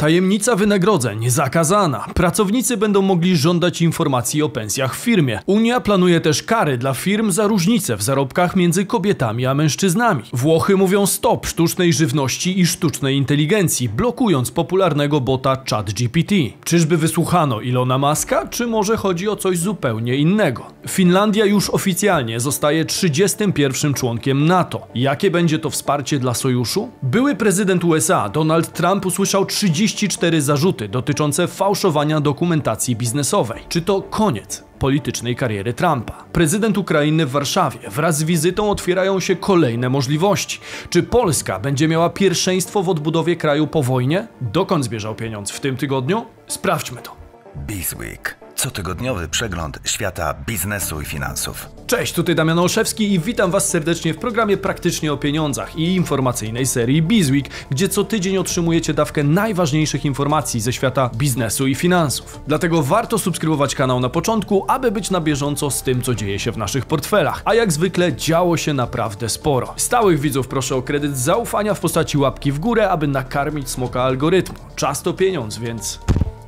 Tajemnica wynagrodzeń zakazana. Pracownicy będą mogli żądać informacji o pensjach w firmie. Unia planuje też kary dla firm za różnice w zarobkach między kobietami a mężczyznami. Włochy mówią stop sztucznej żywności i sztucznej inteligencji, blokując popularnego bota ChatGPT. Czyżby wysłuchano Ilona Maska, czy może chodzi o coś zupełnie innego? Finlandia już oficjalnie zostaje 31 członkiem NATO. Jakie będzie to wsparcie dla sojuszu? Były prezydent USA Donald Trump usłyszał 34 zarzuty dotyczące fałszowania dokumentacji biznesowej. Czy to koniec politycznej kariery Trumpa. Prezydent Ukrainy w Warszawie. Wraz z wizytą otwierają się kolejne możliwości. Czy Polska będzie miała pierwszeństwo w odbudowie kraju po wojnie? Dokąd zmierzał pieniądz w tym tygodniu? Sprawdźmy to. Bizweek. Cotygodniowy przegląd świata biznesu i finansów. Cześć, tutaj Damian Olszewski i witam Was serdecznie w programie Praktycznie o Pieniądzach i informacyjnej serii Bizweek, gdzie co tydzień otrzymujecie dawkę najważniejszych informacji ze świata biznesu i finansów. Dlatego warto subskrybować kanał na początku, aby być na bieżąco z tym, co dzieje się w naszych portfelach. A jak zwykle działo się naprawdę sporo. Stałych widzów proszę o kredyt zaufania w postaci łapki w górę, aby nakarmić smoka algorytmu. Czas to pieniądz, więc...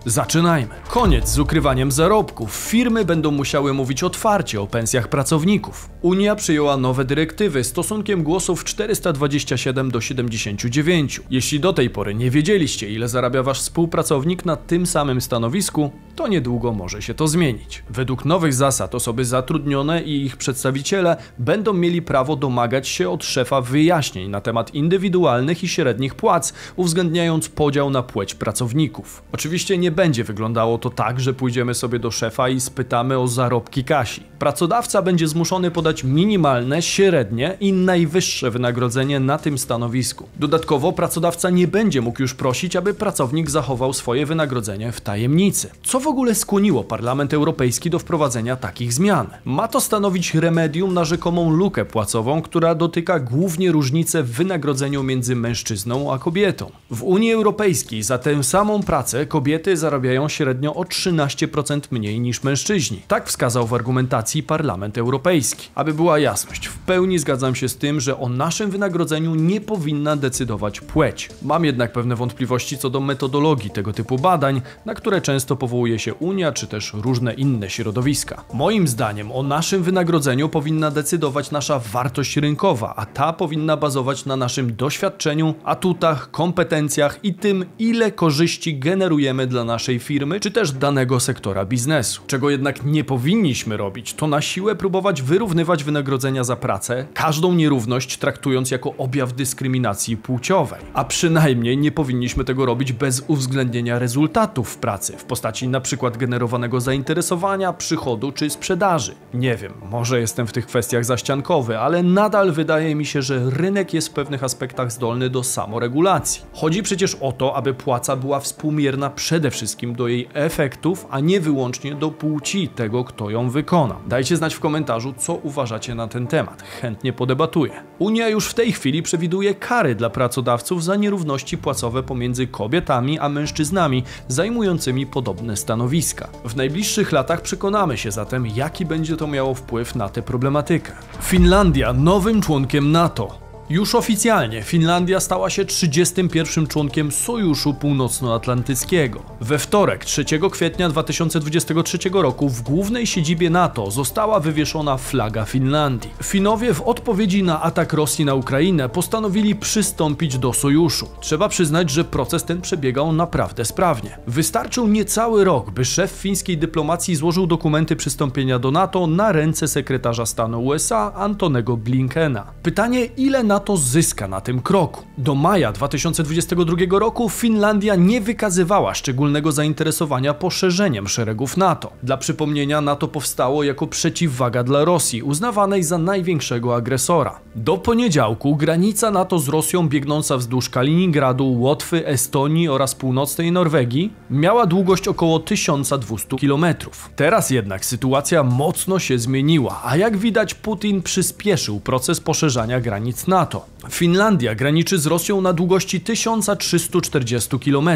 Zaczynajmy. Koniec z ukrywaniem zarobków. Firmy będą musiały mówić otwarcie o pensjach pracowników. Unia przyjęła nowe dyrektywy stosunkiem głosów 427 do 79. Jeśli do tej pory nie wiedzieliście, ile zarabia wasz współpracownik na tym samym stanowisku, to niedługo może się to zmienić. Według nowych zasad osoby zatrudnione i ich przedstawiciele będą mieli prawo domagać się od szefa wyjaśnień na temat indywidualnych i średnich płac, uwzględniając podział na płeć pracowników. Oczywiście nie będzie wyglądało to tak, że pójdziemy sobie do szefa i spytamy o zarobki Kasi. Pracodawca będzie zmuszony podać minimalne, średnie i najwyższe wynagrodzenie na tym stanowisku. Dodatkowo pracodawca nie będzie mógł już prosić, aby pracownik zachował swoje wynagrodzenie w tajemnicy. Co w ogóle skłoniło Parlament Europejski do wprowadzenia takich zmian? Ma to stanowić remedium na rzekomą lukę płacową, która dotyka głównie różnice w wynagrodzeniu między mężczyzną a kobietą. W Unii Europejskiej za tę samą pracę kobiety zarabiają średnio o 13% mniej niż mężczyźni. Tak wskazał w argumentacji Parlament Europejski. Aby była jasność, w pełni zgadzam się z tym, że o naszym wynagrodzeniu nie powinna decydować płeć. Mam jednak pewne wątpliwości co do metodologii tego typu badań, na które często powołuje się Unia czy też różne inne środowiska. Moim zdaniem o naszym wynagrodzeniu powinna decydować nasza wartość rynkowa, a ta powinna bazować na naszym doświadczeniu, atutach, kompetencjach i tym, ile korzyści generujemy dla naszej firmy czy też danego sektora biznesu. Czego jednak nie powinniśmy robić, to na siłę próbować wyrównywać wynagrodzenia za pracę, każdą nierówność traktując jako objaw dyskryminacji płciowej. A przynajmniej nie powinniśmy tego robić bez uwzględnienia rezultatów pracy w postaci przykład generowanego zainteresowania, przychodu czy sprzedaży. Nie wiem, może jestem w tych kwestiach zaściankowy, ale nadal wydaje mi się, że rynek jest w pewnych aspektach zdolny do samoregulacji. Chodzi przecież o to, aby płaca była współmierna przede wszystkim do jej efektów, a nie wyłącznie do płci tego, kto ją wykona. Dajcie znać w komentarzu, co uważacie na ten temat. Chętnie podebatuję. Unia już w tej chwili przewiduje kary dla pracodawców za nierówności płacowe pomiędzy kobietami a mężczyznami zajmującymi podobne stanowiska. W najbliższych latach przekonamy się zatem, jaki będzie to miało wpływ na tę problematykę. Finlandia nowym członkiem NATO. Już oficjalnie Finlandia stała się 31 członkiem Sojuszu Północnoatlantyckiego. We wtorek 3 kwietnia 2023 roku w głównej siedzibie NATO została wywieszona flaga Finlandii. Finowie w odpowiedzi na atak Rosji na Ukrainę postanowili przystąpić do sojuszu. Trzeba przyznać, że proces ten przebiegał naprawdę sprawnie. Wystarczył niecały rok, by szef fińskiej dyplomacji złożył dokumenty przystąpienia do NATO na ręce sekretarza stanu USA Antonego Blinkena. Pytanie, ile NATO zyska na tym kroku? Do maja 2022 roku Finlandia nie wykazywała szczególnego zainteresowania poszerzeniem szeregów NATO. Dla przypomnienia, NATO powstało jako przeciwwaga dla Rosji, uznawanej za największego agresora. Do poniedziałku granica NATO z Rosją biegnąca wzdłuż Kaliningradu, Łotwy, Estonii oraz północnej Norwegii miała długość około 1200 km. Teraz jednak sytuacja mocno się zmieniła, a jak widać Putin przyspieszył proces poszerzania granic NATO. NATO. Finlandia graniczy z Rosją na długości 1340 km,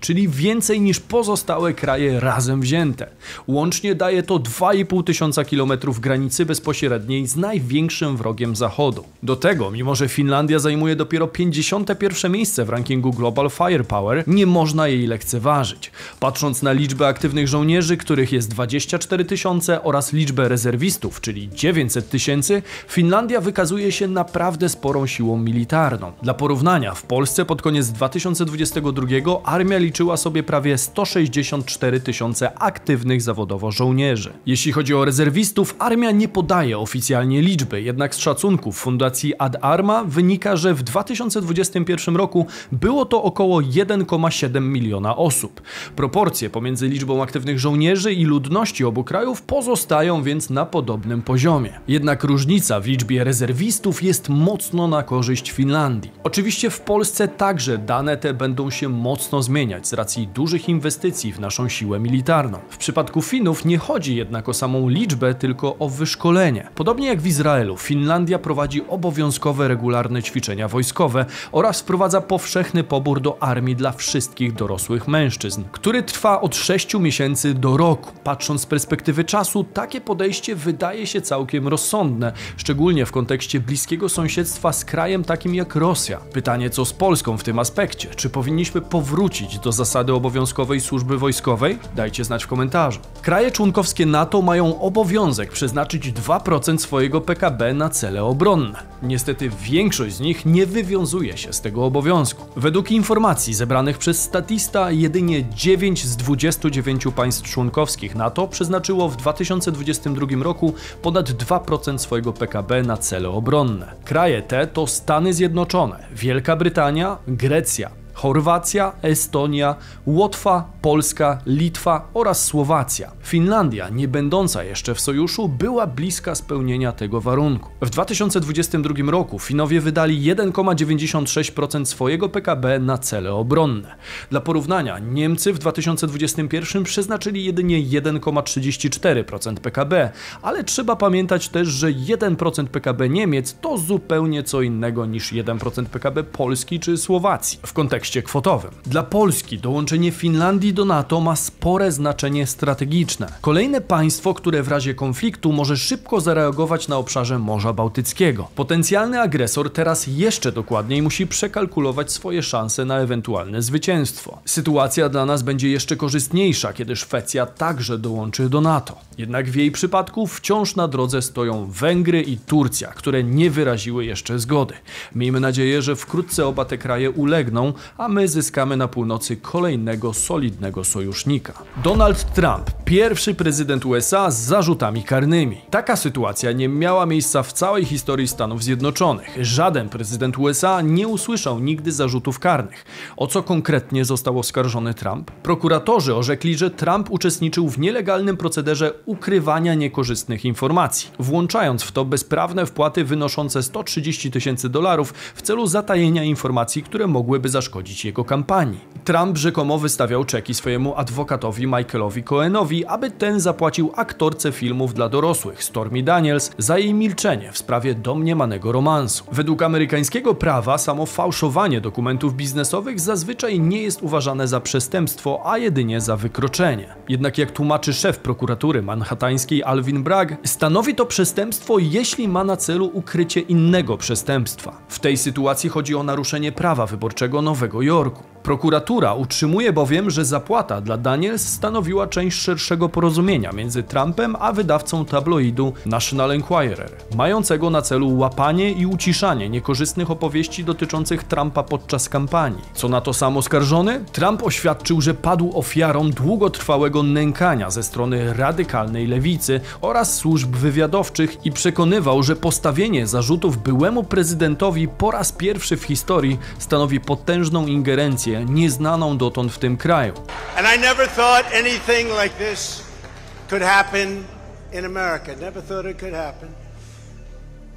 czyli więcej niż pozostałe kraje razem wzięte. Łącznie daje to 2,5 tysiąca km granicy bezpośredniej z największym wrogiem Zachodu. Do tego, mimo że Finlandia zajmuje dopiero 51 miejsce w rankingu Global Firepower, nie można jej lekceważyć. Patrząc na liczbę aktywnych żołnierzy, których jest 24 tysiące oraz liczbę rezerwistów, czyli 900 tysięcy, Finlandia wykazuje się naprawdę sporą siłą militarną. Dla porównania, w Polsce pod koniec 2022 armia liczyła sobie prawie 164 tysiące aktywnych zawodowo żołnierzy. Jeśli chodzi o rezerwistów, armia nie podaje oficjalnie liczby, jednak z szacunków Fundacji Ad Arma wynika, że w 2021 roku było to około 1,7 miliona osób. Proporcje pomiędzy liczbą aktywnych żołnierzy i ludności obu krajów pozostają więc na podobnym poziomie. Jednak różnica w liczbie rezerwistów jest mocno na korzyść Finlandii. Oczywiście w Polsce także dane te będą się mocno zmieniać z racji dużych inwestycji w naszą siłę militarną. W przypadku Finów nie chodzi jednak o samą liczbę, tylko o wyszkolenie. Podobnie jak w Izraelu, Finlandia prowadzi obowiązkowe regularne ćwiczenia wojskowe oraz wprowadza powszechny pobór do armii dla wszystkich dorosłych mężczyzn, który trwa od 6 miesięcy do roku. Patrząc z perspektywy czasu, takie podejście wydaje się całkiem rozsądne, szczególnie w kontekście bliskiego sąsiedztwa z krajem takim jak Rosja. Pytanie, co z Polską w tym aspekcie? Czy powinniśmy powrócić do zasady obowiązkowej służby wojskowej? Dajcie znać w komentarzu. Kraje członkowskie NATO mają obowiązek przeznaczyć 2% swojego PKB na cele obronne. Niestety większość z nich nie wywiązuje się z tego obowiązku. Według informacji zebranych przez Statista, jedynie 9 z 29 państw członkowskich NATO przeznaczyło w 2022 roku ponad 2% swojego PKB na cele obronne. Kraje te to Stany Zjednoczone, Wielka Brytania, Grecja, Chorwacja, Estonia, Łotwa, Polska, Litwa oraz Słowacja. Finlandia, nie będąca jeszcze w sojuszu, była bliska spełnienia tego warunku. W 2022 roku Finowie wydali 1,96% swojego PKB na cele obronne. Dla porównania, Niemcy w 2021 przeznaczyli jedynie 1,34% PKB, ale trzeba pamiętać też, że 1% PKB Niemiec to zupełnie co innego niż 1% PKB Polski czy Słowacji. W kontekście kwotowym. Dla Polski dołączenie Finlandii do NATO ma spore znaczenie strategiczne. Kolejne państwo, które w razie konfliktu może szybko zareagować na obszarze Morza Bałtyckiego. Potencjalny agresor teraz jeszcze dokładniej musi przekalkulować swoje szanse na ewentualne zwycięstwo. Sytuacja dla nas będzie jeszcze korzystniejsza, kiedy Szwecja także dołączy do NATO. Jednak w jej przypadku wciąż na drodze stoją Węgry i Turcja, które nie wyraziły jeszcze zgody. Miejmy nadzieję, że wkrótce oba te kraje ulegną, a my zyskamy na północy kolejnego solidnego sojusznika. Donald Trump, pierwszy prezydent USA z zarzutami karnymi. Taka sytuacja nie miała miejsca w całej historii Stanów Zjednoczonych. Żaden prezydent USA nie usłyszał nigdy zarzutów karnych. O co konkretnie został oskarżony Trump? Prokuratorzy orzekli, że Trump uczestniczył w nielegalnym procederze ukrywania niekorzystnych informacji, włączając w to bezprawne wpłaty wynoszące 130 tysięcy dolarów w celu zatajenia informacji, które mogłyby zaszkodzić jego kampanii. Trump rzekomo wystawiał czeki swojemu adwokatowi Michaelowi Cohenowi, aby ten zapłacił aktorce filmów dla dorosłych Stormy Daniels za jej milczenie w sprawie domniemanego romansu. Według amerykańskiego prawa samo fałszowanie dokumentów biznesowych zazwyczaj nie jest uważane za przestępstwo, a jedynie za wykroczenie. Jednak jak tłumaczy szef prokuratury manhattańskiej Alvin Bragg, stanowi to przestępstwo, jeśli ma na celu ukrycie innego przestępstwa. W tej sytuacji chodzi o naruszenie prawa wyborczego Nowego Yorko. Prokuratura utrzymuje bowiem, że zapłata dla Daniels stanowiła część szerszego porozumienia między Trumpem a wydawcą tabloidu National Enquirer, mającego na celu łapanie i uciszanie niekorzystnych opowieści dotyczących Trumpa podczas kampanii. Co na to sam oskarżony? Trump oświadczył, że padł ofiarą długotrwałego nękania ze strony radykalnej lewicy oraz służb wywiadowczych i przekonywał, że postawienie zarzutów byłemu prezydentowi po raz pierwszy w historii stanowi potężną ingerencję nieznaną dotąd w tym kraju. I.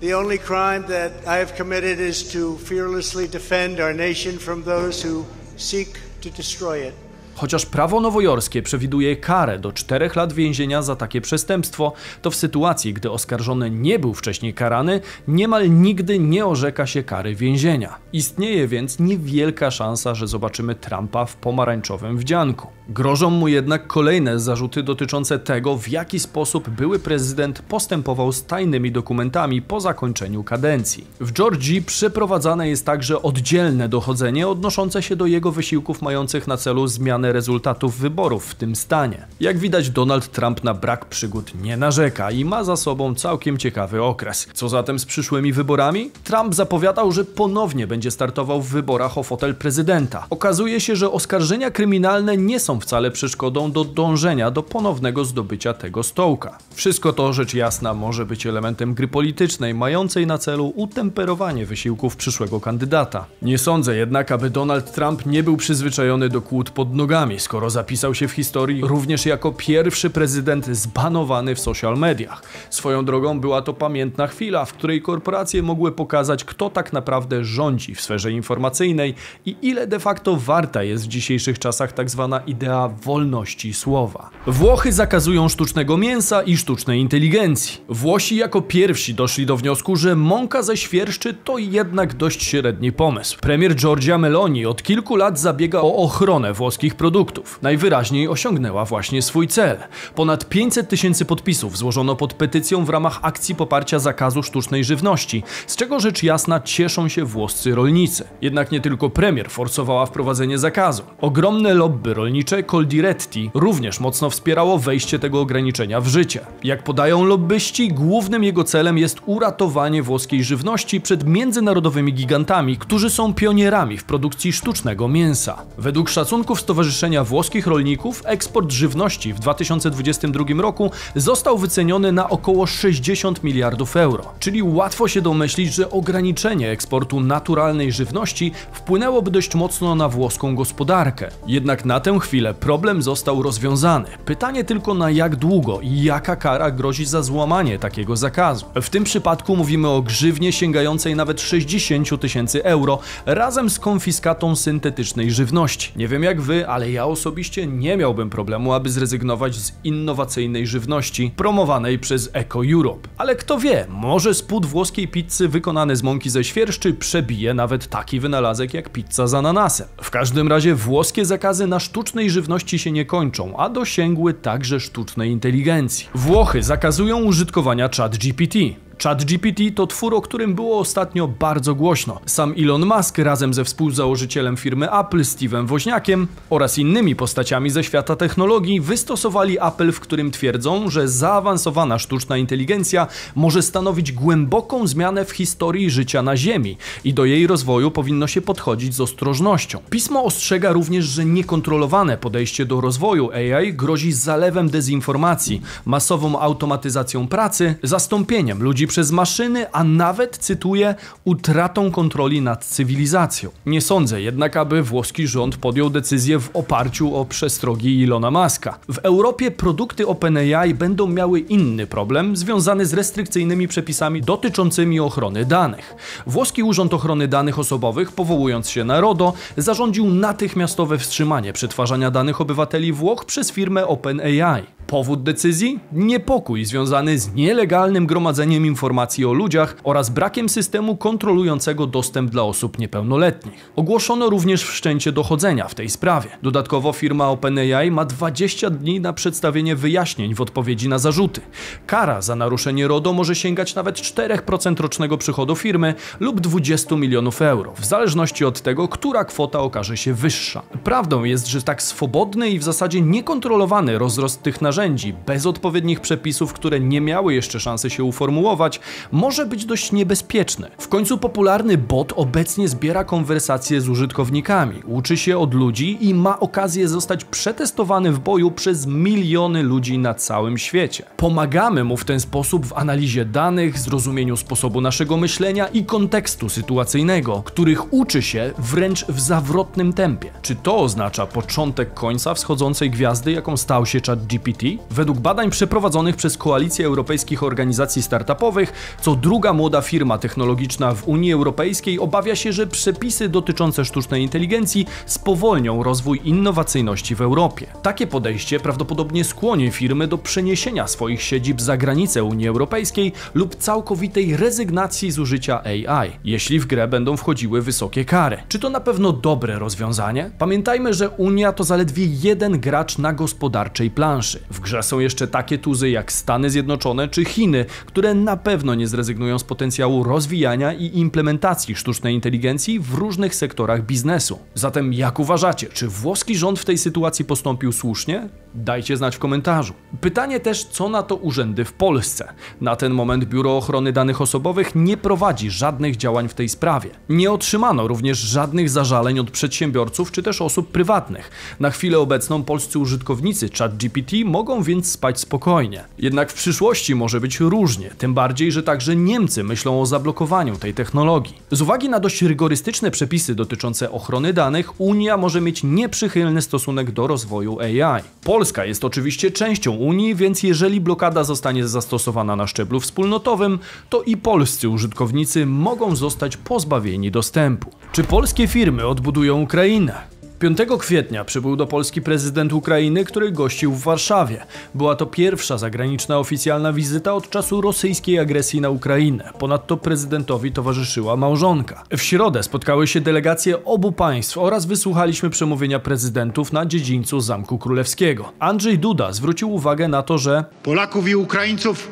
The only crime that I have committed is to fearlessly defend our nation from those who seek to destroy it. Chociaż prawo nowojorskie przewiduje karę do 4 lat więzienia za takie przestępstwo, to w sytuacji, gdy oskarżony nie był wcześniej karany, niemal nigdy nie orzeka się kary więzienia. Istnieje więc niewielka szansa, że zobaczymy Trumpa w pomarańczowym wdzianku. Grożą mu jednak kolejne zarzuty dotyczące tego, w jaki sposób były prezydent postępował z tajnymi dokumentami po zakończeniu kadencji. W Georgii przeprowadzane jest także oddzielne dochodzenie odnoszące się do jego wysiłków mających na celu zmianę rezultatów wyborów w tym stanie. Jak widać, Donald Trump na brak przygód nie narzeka i ma za sobą całkiem ciekawy okres. Co zatem z przyszłymi wyborami? Trump zapowiadał, że ponownie będzie startował w wyborach o fotel prezydenta. Okazuje się, że oskarżenia kryminalne nie są wcale przeszkodą do dążenia do ponownego zdobycia tego stołka. Wszystko to, rzecz jasna, może być elementem gry politycznej, mającej na celu utemperowanie wysiłków przyszłego kandydata. Nie sądzę jednak, aby Donald Trump nie był przyzwyczajony do kłód pod nogami, skoro zapisał się w historii również jako pierwszy prezydent zbanowany w social mediach. Swoją drogą była to pamiętna chwila, w której korporacje mogły pokazać, kto tak naprawdę rządzi w sferze informacyjnej i ile de facto warta jest w dzisiejszych czasach tak zwana idea wolności słowa. Włochy zakazują sztucznego mięsa i sztucznej inteligencji. Włosi jako pierwsi doszli do wniosku, że mąka ze świerszczy to jednak dość średni pomysł. Premier Giorgia Meloni od kilku lat zabiega o ochronę włoskich produktów. Najwyraźniej osiągnęła właśnie swój cel. Ponad 500 tysięcy podpisów złożono pod petycją w ramach akcji poparcia zakazu sztucznej żywności, z czego rzecz jasna cieszą się włoscy rolnicy. Jednak nie tylko premier forsowała wprowadzenie zakazu. Ogromne lobby rolnicze Coldiretti również mocno wspierało wejście tego ograniczenia w życie. Jak podają lobbyści, głównym jego celem jest uratowanie włoskiej żywności przed międzynarodowymi gigantami, którzy są pionierami w produkcji sztucznego mięsa. Według szacunków Stowarzyszenia Włoskich Rolników eksport żywności w 2022 roku został wyceniony na około 60 miliardów euro. Czyli łatwo się domyślić, że ograniczenie eksportu naturalnej żywności wpłynęłoby dość mocno na włoską gospodarkę. Jednak na tę chwilę problem został rozwiązany. Pytanie tylko na jak długo i jaka kara grozi za złamanie takiego zakazu. W tym przypadku mówimy o grzywnie sięgającej nawet 60 tysięcy euro razem z konfiskatą syntetycznej żywności. Nie wiem jak wy, ale ja osobiście nie miałbym problemu, aby zrezygnować z innowacyjnej żywności promowanej przez Eco Europe. Ale kto wie, może spód włoskiej pizzy wykonany z mąki ze świerszczy przebije nawet taki wynalazek jak pizza z ananasem. W każdym razie włoskie zakazy na sztucznej żywności się nie kończą, a dosięgły także sztucznej inteligencji. Włochy zakazują użytkowania ChatGPT. ChatGPT to twór, o którym było ostatnio bardzo głośno. Sam Elon Musk razem ze współzałożycielem firmy Apple Steve'em Woźniakiem oraz innymi postaciami ze świata technologii wystosowali Apple, w którym twierdzą, że zaawansowana sztuczna inteligencja może stanowić głęboką zmianę w historii życia na Ziemi i do jej rozwoju powinno się podchodzić z ostrożnością. Pismo ostrzega również, że niekontrolowane podejście do rozwoju AI grozi zalewem dezinformacji, masową automatyzacją pracy, zastąpieniem ludzi przez maszyny, a nawet, cytuję, utratą kontroli nad cywilizacją. Nie sądzę jednak, aby włoski rząd podjął decyzję w oparciu o przestrogi Ilona Maska. W Europie produkty OpenAI będą miały inny problem związany z restrykcyjnymi przepisami dotyczącymi ochrony danych. Włoski Urząd Ochrony Danych Osobowych, powołując się na RODO, zarządził natychmiastowe wstrzymanie przetwarzania danych obywateli Włoch przez firmę OpenAI. Powód decyzji? Niepokój związany z nielegalnym gromadzeniem informacji o ludziach oraz brakiem systemu kontrolującego dostęp dla osób niepełnoletnich. Ogłoszono również wszczęcie dochodzenia w tej sprawie. Dodatkowo firma OpenAI ma 20 dni na przedstawienie wyjaśnień w odpowiedzi na zarzuty. Kara za naruszenie RODO może sięgać nawet 4% rocznego przychodu firmy lub 20 milionów euro, w zależności od tego, która kwota okaże się wyższa. Prawdą jest, że tak swobodny i w zasadzie niekontrolowany rozrost tych narzędzi bez odpowiednich przepisów, które nie miały jeszcze szansy się uformułować, może być dość niebezpieczne. W końcu popularny bot obecnie zbiera konwersacje z użytkownikami, uczy się od ludzi i ma okazję zostać przetestowany w boju przez miliony ludzi na całym świecie. Pomagamy mu w ten sposób w analizie danych, zrozumieniu sposobu naszego myślenia i kontekstu sytuacyjnego, których uczy się wręcz w zawrotnym tempie. Czy to oznacza początek końca wschodzącej gwiazdy, jaką stał się ChatGPT? Według badań przeprowadzonych przez Koalicję Europejskich Organizacji Startupowych co druga młoda firma technologiczna w Unii Europejskiej obawia się, że przepisy dotyczące sztucznej inteligencji spowolnią rozwój innowacyjności w Europie. Takie podejście prawdopodobnie skłoni firmy do przeniesienia swoich siedzib za granicę Unii Europejskiej lub całkowitej rezygnacji z użycia AI, jeśli w grę będą wchodziły wysokie kary. Czy to na pewno dobre rozwiązanie? Pamiętajmy, że Unia to zaledwie jeden gracz na gospodarczej planszy. W grze są jeszcze takie tuzy jak Stany Zjednoczone czy Chiny, które na pewno nie zrezygnują z potencjału rozwijania i implementacji sztucznej inteligencji w różnych sektorach biznesu. Zatem jak uważacie, czy włoski rząd w tej sytuacji postąpił słusznie? Dajcie znać w komentarzu. Pytanie też, co na to urzędy w Polsce. Na ten moment Biuro Ochrony Danych Osobowych nie prowadzi żadnych działań w tej sprawie. Nie otrzymano również żadnych zażaleń od przedsiębiorców czy też osób prywatnych. Na chwilę obecną polscy użytkownicy ChatGPT mogą więc spać spokojnie. Jednak w przyszłości może być różnie, tym bardziej, że także Niemcy myślą o zablokowaniu tej technologii. Z uwagi na dość rygorystyczne przepisy dotyczące ochrony danych, Unia może mieć nieprzychylny stosunek do rozwoju AI. Polska jest oczywiście częścią Unii, więc jeżeli blokada zostanie zastosowana na szczeblu wspólnotowym, to i polscy użytkownicy mogą zostać pozbawieni dostępu. Czy polskie firmy odbudują Ukrainę? 5 kwietnia przybył do Polski prezydent Ukrainy, który gościł w Warszawie. Była to pierwsza zagraniczna oficjalna wizyta od czasu rosyjskiej agresji na Ukrainę. Ponadto prezydentowi towarzyszyła małżonka. W środę spotkały się delegacje obu państw oraz wysłuchaliśmy przemówienia prezydentów na dziedzińcu Zamku Królewskiego. Andrzej Duda zwrócił uwagę na to, że Polaków i Ukraińców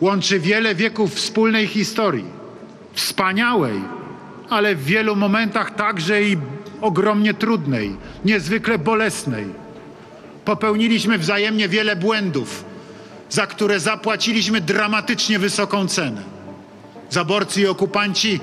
łączy wiele wieków wspólnej historii. Wspaniałej, ale w wielu momentach także i ogromnie trudnej, niezwykle bolesnej. Popełniliśmy wzajemnie wiele błędów, za które zapłaciliśmy dramatycznie wysoką cenę. Zaborcy i okupanci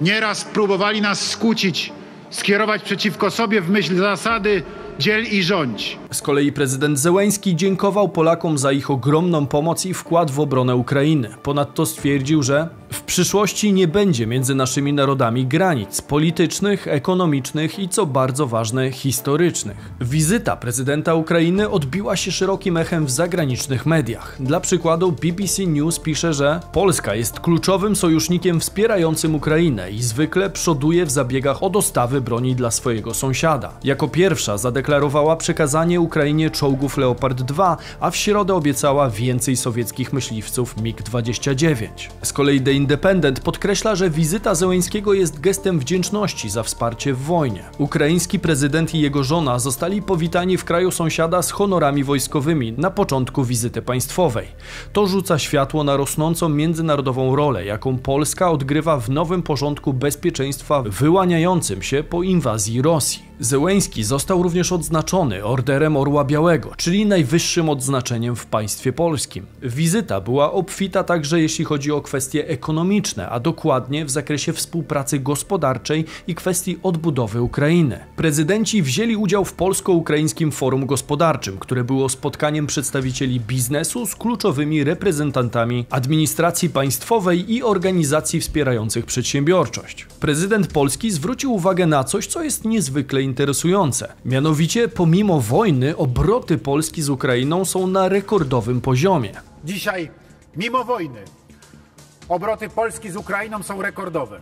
nieraz próbowali nas skłócić, skierować przeciwko sobie w myśl zasady dziel i rządź. Z kolei prezydent Zełęński dziękował Polakom za ich ogromną pomoc i wkład w obronę Ukrainy. Ponadto stwierdził, że w przyszłości nie będzie między naszymi narodami granic politycznych, ekonomicznych i co bardzo ważne, historycznych. Wizyta prezydenta Ukrainy odbiła się szerokim echem w zagranicznych mediach. Dla przykładu BBC News pisze, że Polska jest kluczowym sojusznikiem wspierającym Ukrainę i zwykle przoduje w zabiegach o dostawy broni dla swojego sąsiada. Jako pierwsza zadeklarowała przekazanie Ukrainie czołgów Leopard 2, a w środę obiecała więcej sowieckich myśliwców MiG-29. Z kolei The Independent podkreśla, że wizyta Zełęńskiego jest gestem wdzięczności za wsparcie w wojnie. Ukraiński prezydent i jego żona zostali powitani w kraju sąsiada z honorami wojskowymi na początku wizyty państwowej. To rzuca światło na rosnącą międzynarodową rolę, jaką Polska odgrywa w nowym porządku bezpieczeństwa wyłaniającym się po inwazji Rosji. Zełęński został również odznaczony Orderem Orła Białego, czyli najwyższym odznaczeniem w państwie polskim. Wizyta była obfita także jeśli chodzi o kwestie ekonomiczne, a dokładnie w zakresie współpracy gospodarczej i kwestii odbudowy Ukrainy. Prezydenci wzięli udział w Polsko-Ukraińskim Forum Gospodarczym, które było spotkaniem przedstawicieli biznesu z kluczowymi reprezentantami administracji państwowej i organizacji wspierających przedsiębiorczość. Prezydent Polski zwrócił uwagę na coś, co jest niezwykle interesujące. Mianowicie, pomimo wojny, obroty Polski z Ukrainą są na rekordowym poziomie. Dzisiaj, mimo wojny, obroty Polski z Ukrainą są rekordowe.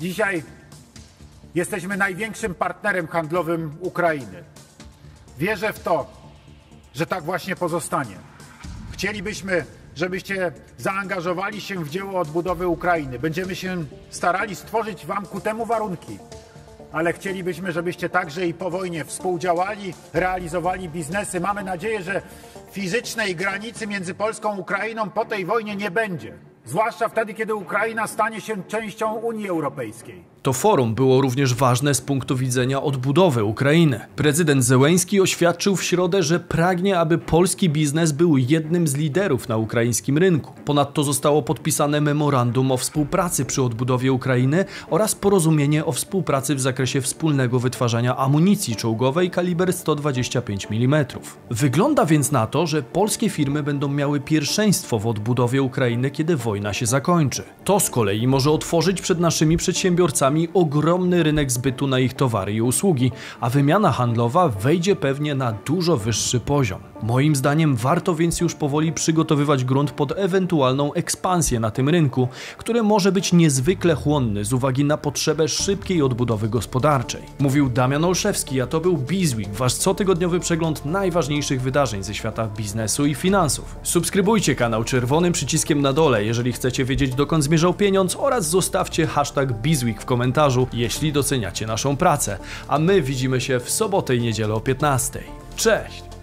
Dzisiaj jesteśmy największym partnerem handlowym Ukrainy. Wierzę w to, że tak właśnie pozostanie. Chcielibyśmy, żebyście zaangażowali się w dzieło odbudowy Ukrainy. Będziemy się starali stworzyć Wam ku temu warunki ale chcielibyśmy, żebyście także i po wojnie współdziałali, realizowali biznesy. Mamy nadzieję, że fizycznej granicy między Polską a Ukrainą po tej wojnie nie będzie. Zwłaszcza wtedy, kiedy Ukraina stanie się częścią Unii Europejskiej. To forum było również ważne z punktu widzenia odbudowy Ukrainy. Prezydent Zełęński oświadczył w środę, że pragnie, aby polski biznes był jednym z liderów na ukraińskim rynku. Ponadto zostało podpisane memorandum o współpracy przy odbudowie Ukrainy oraz porozumienie o współpracy w zakresie wspólnego wytwarzania amunicji czołgowej kaliber 125 mm. Wygląda więc na to, że polskie firmy będą miały pierwszeństwo w odbudowie Ukrainy, kiedy wojna się zakończy. To z kolei może otworzyć przed naszymi przedsiębiorcami nami ogromny rynek zbytu na ich towary i usługi, a wymiana handlowa wejdzie pewnie na dużo wyższy poziom. Moim zdaniem warto więc już powoli przygotowywać grunt pod ewentualną ekspansję na tym rynku, który może być niezwykle chłonny z uwagi na potrzebę szybkiej odbudowy gospodarczej. Mówił Damian Olszewski, a to był Bizweek, wasz cotygodniowy przegląd najważniejszych wydarzeń ze świata biznesu i finansów. Subskrybujcie kanał czerwonym przyciskiem na dole, jeżeli chcecie wiedzieć dokąd zmierzał pieniądz oraz zostawcie hashtag Bizweek w komentarzu, jeśli doceniacie naszą pracę. A my widzimy się w sobotę i niedzielę o 15. Cześć!